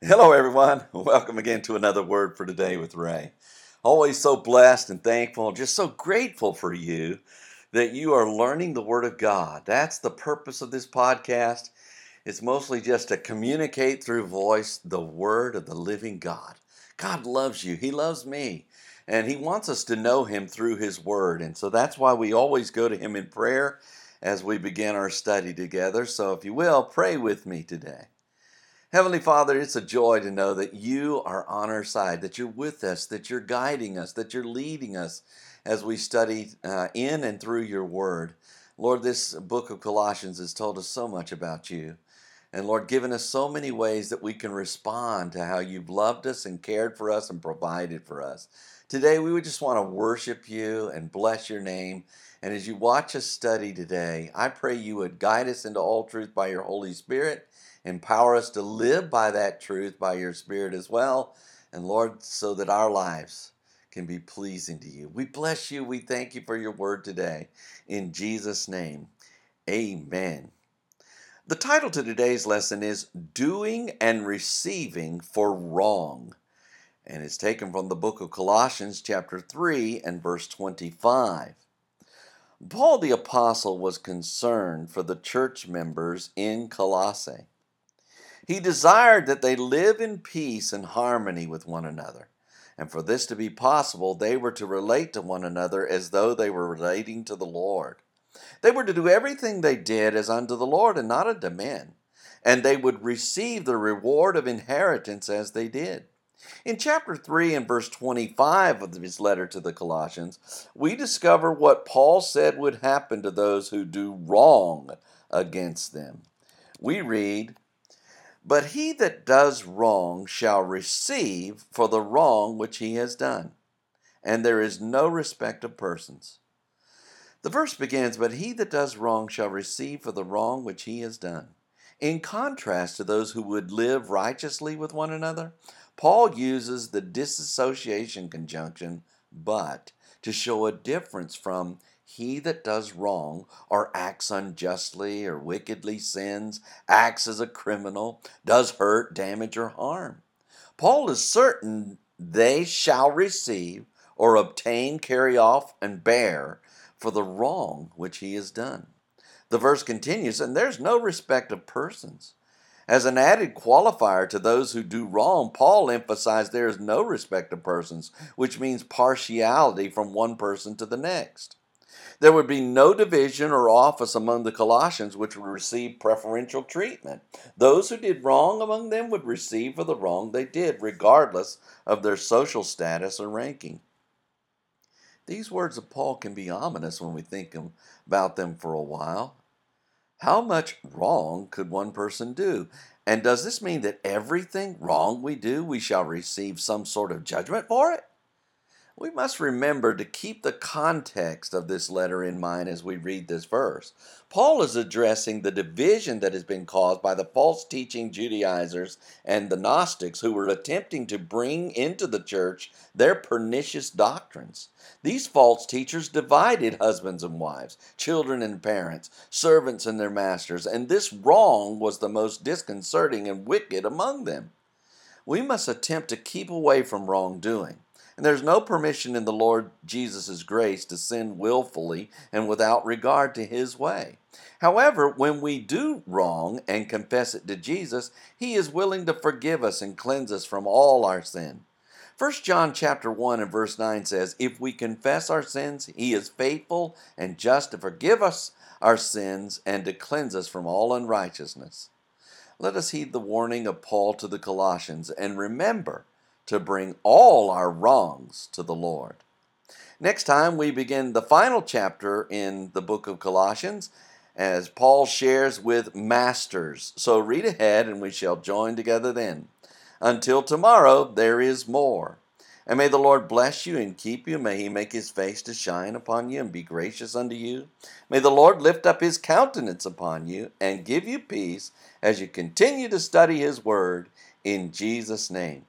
Hello, everyone. Welcome again to another word for today with Ray. Always so blessed and thankful, just so grateful for you that you are learning the Word of God. That's the purpose of this podcast. It's mostly just to communicate through voice the Word of the living God. God loves you, He loves me, and He wants us to know Him through His Word. And so that's why we always go to Him in prayer as we begin our study together. So if you will, pray with me today. Heavenly Father, it's a joy to know that you are on our side, that you're with us, that you're guiding us, that you're leading us as we study uh, in and through your word. Lord, this book of Colossians has told us so much about you. And Lord, given us so many ways that we can respond to how you've loved us and cared for us and provided for us. Today, we would just want to worship you and bless your name. And as you watch us study today, I pray you would guide us into all truth by your Holy Spirit Empower us to live by that truth by your Spirit as well. And Lord, so that our lives can be pleasing to you. We bless you. We thank you for your word today. In Jesus' name, amen. The title to today's lesson is Doing and Receiving for Wrong. And it's taken from the book of Colossians, chapter 3, and verse 25. Paul the Apostle was concerned for the church members in Colossae. He desired that they live in peace and harmony with one another. And for this to be possible, they were to relate to one another as though they were relating to the Lord. They were to do everything they did as unto the Lord and not unto men. And they would receive the reward of inheritance as they did. In chapter 3 and verse 25 of his letter to the Colossians, we discover what Paul said would happen to those who do wrong against them. We read, but he that does wrong shall receive for the wrong which he has done, and there is no respect of persons. The verse begins, But he that does wrong shall receive for the wrong which he has done. In contrast to those who would live righteously with one another, Paul uses the disassociation conjunction but to show a difference from he that does wrong or acts unjustly or wickedly sins, acts as a criminal, does hurt, damage, or harm. Paul is certain they shall receive or obtain, carry off, and bear for the wrong which he has done. The verse continues, and there's no respect of persons. As an added qualifier to those who do wrong, Paul emphasized there is no respect of persons, which means partiality from one person to the next. There would be no division or office among the Colossians which would receive preferential treatment. Those who did wrong among them would receive for the wrong they did, regardless of their social status or ranking. These words of Paul can be ominous when we think about them for a while. How much wrong could one person do? And does this mean that everything wrong we do, we shall receive some sort of judgment for it? We must remember to keep the context of this letter in mind as we read this verse. Paul is addressing the division that has been caused by the false teaching Judaizers and the Gnostics who were attempting to bring into the church their pernicious doctrines. These false teachers divided husbands and wives, children and parents, servants and their masters, and this wrong was the most disconcerting and wicked among them. We must attempt to keep away from wrongdoing. And there's no permission in the Lord Jesus' grace to sin willfully and without regard to his way. However, when we do wrong and confess it to Jesus, he is willing to forgive us and cleanse us from all our sin. 1 John chapter 1 and verse 9 says, If we confess our sins, he is faithful and just to forgive us our sins and to cleanse us from all unrighteousness. Let us heed the warning of Paul to the Colossians and remember to bring all our wrongs to the Lord. Next time, we begin the final chapter in the book of Colossians as Paul shares with masters. So read ahead and we shall join together then. Until tomorrow, there is more. And may the Lord bless you and keep you. May he make his face to shine upon you and be gracious unto you. May the Lord lift up his countenance upon you and give you peace as you continue to study his word in Jesus' name.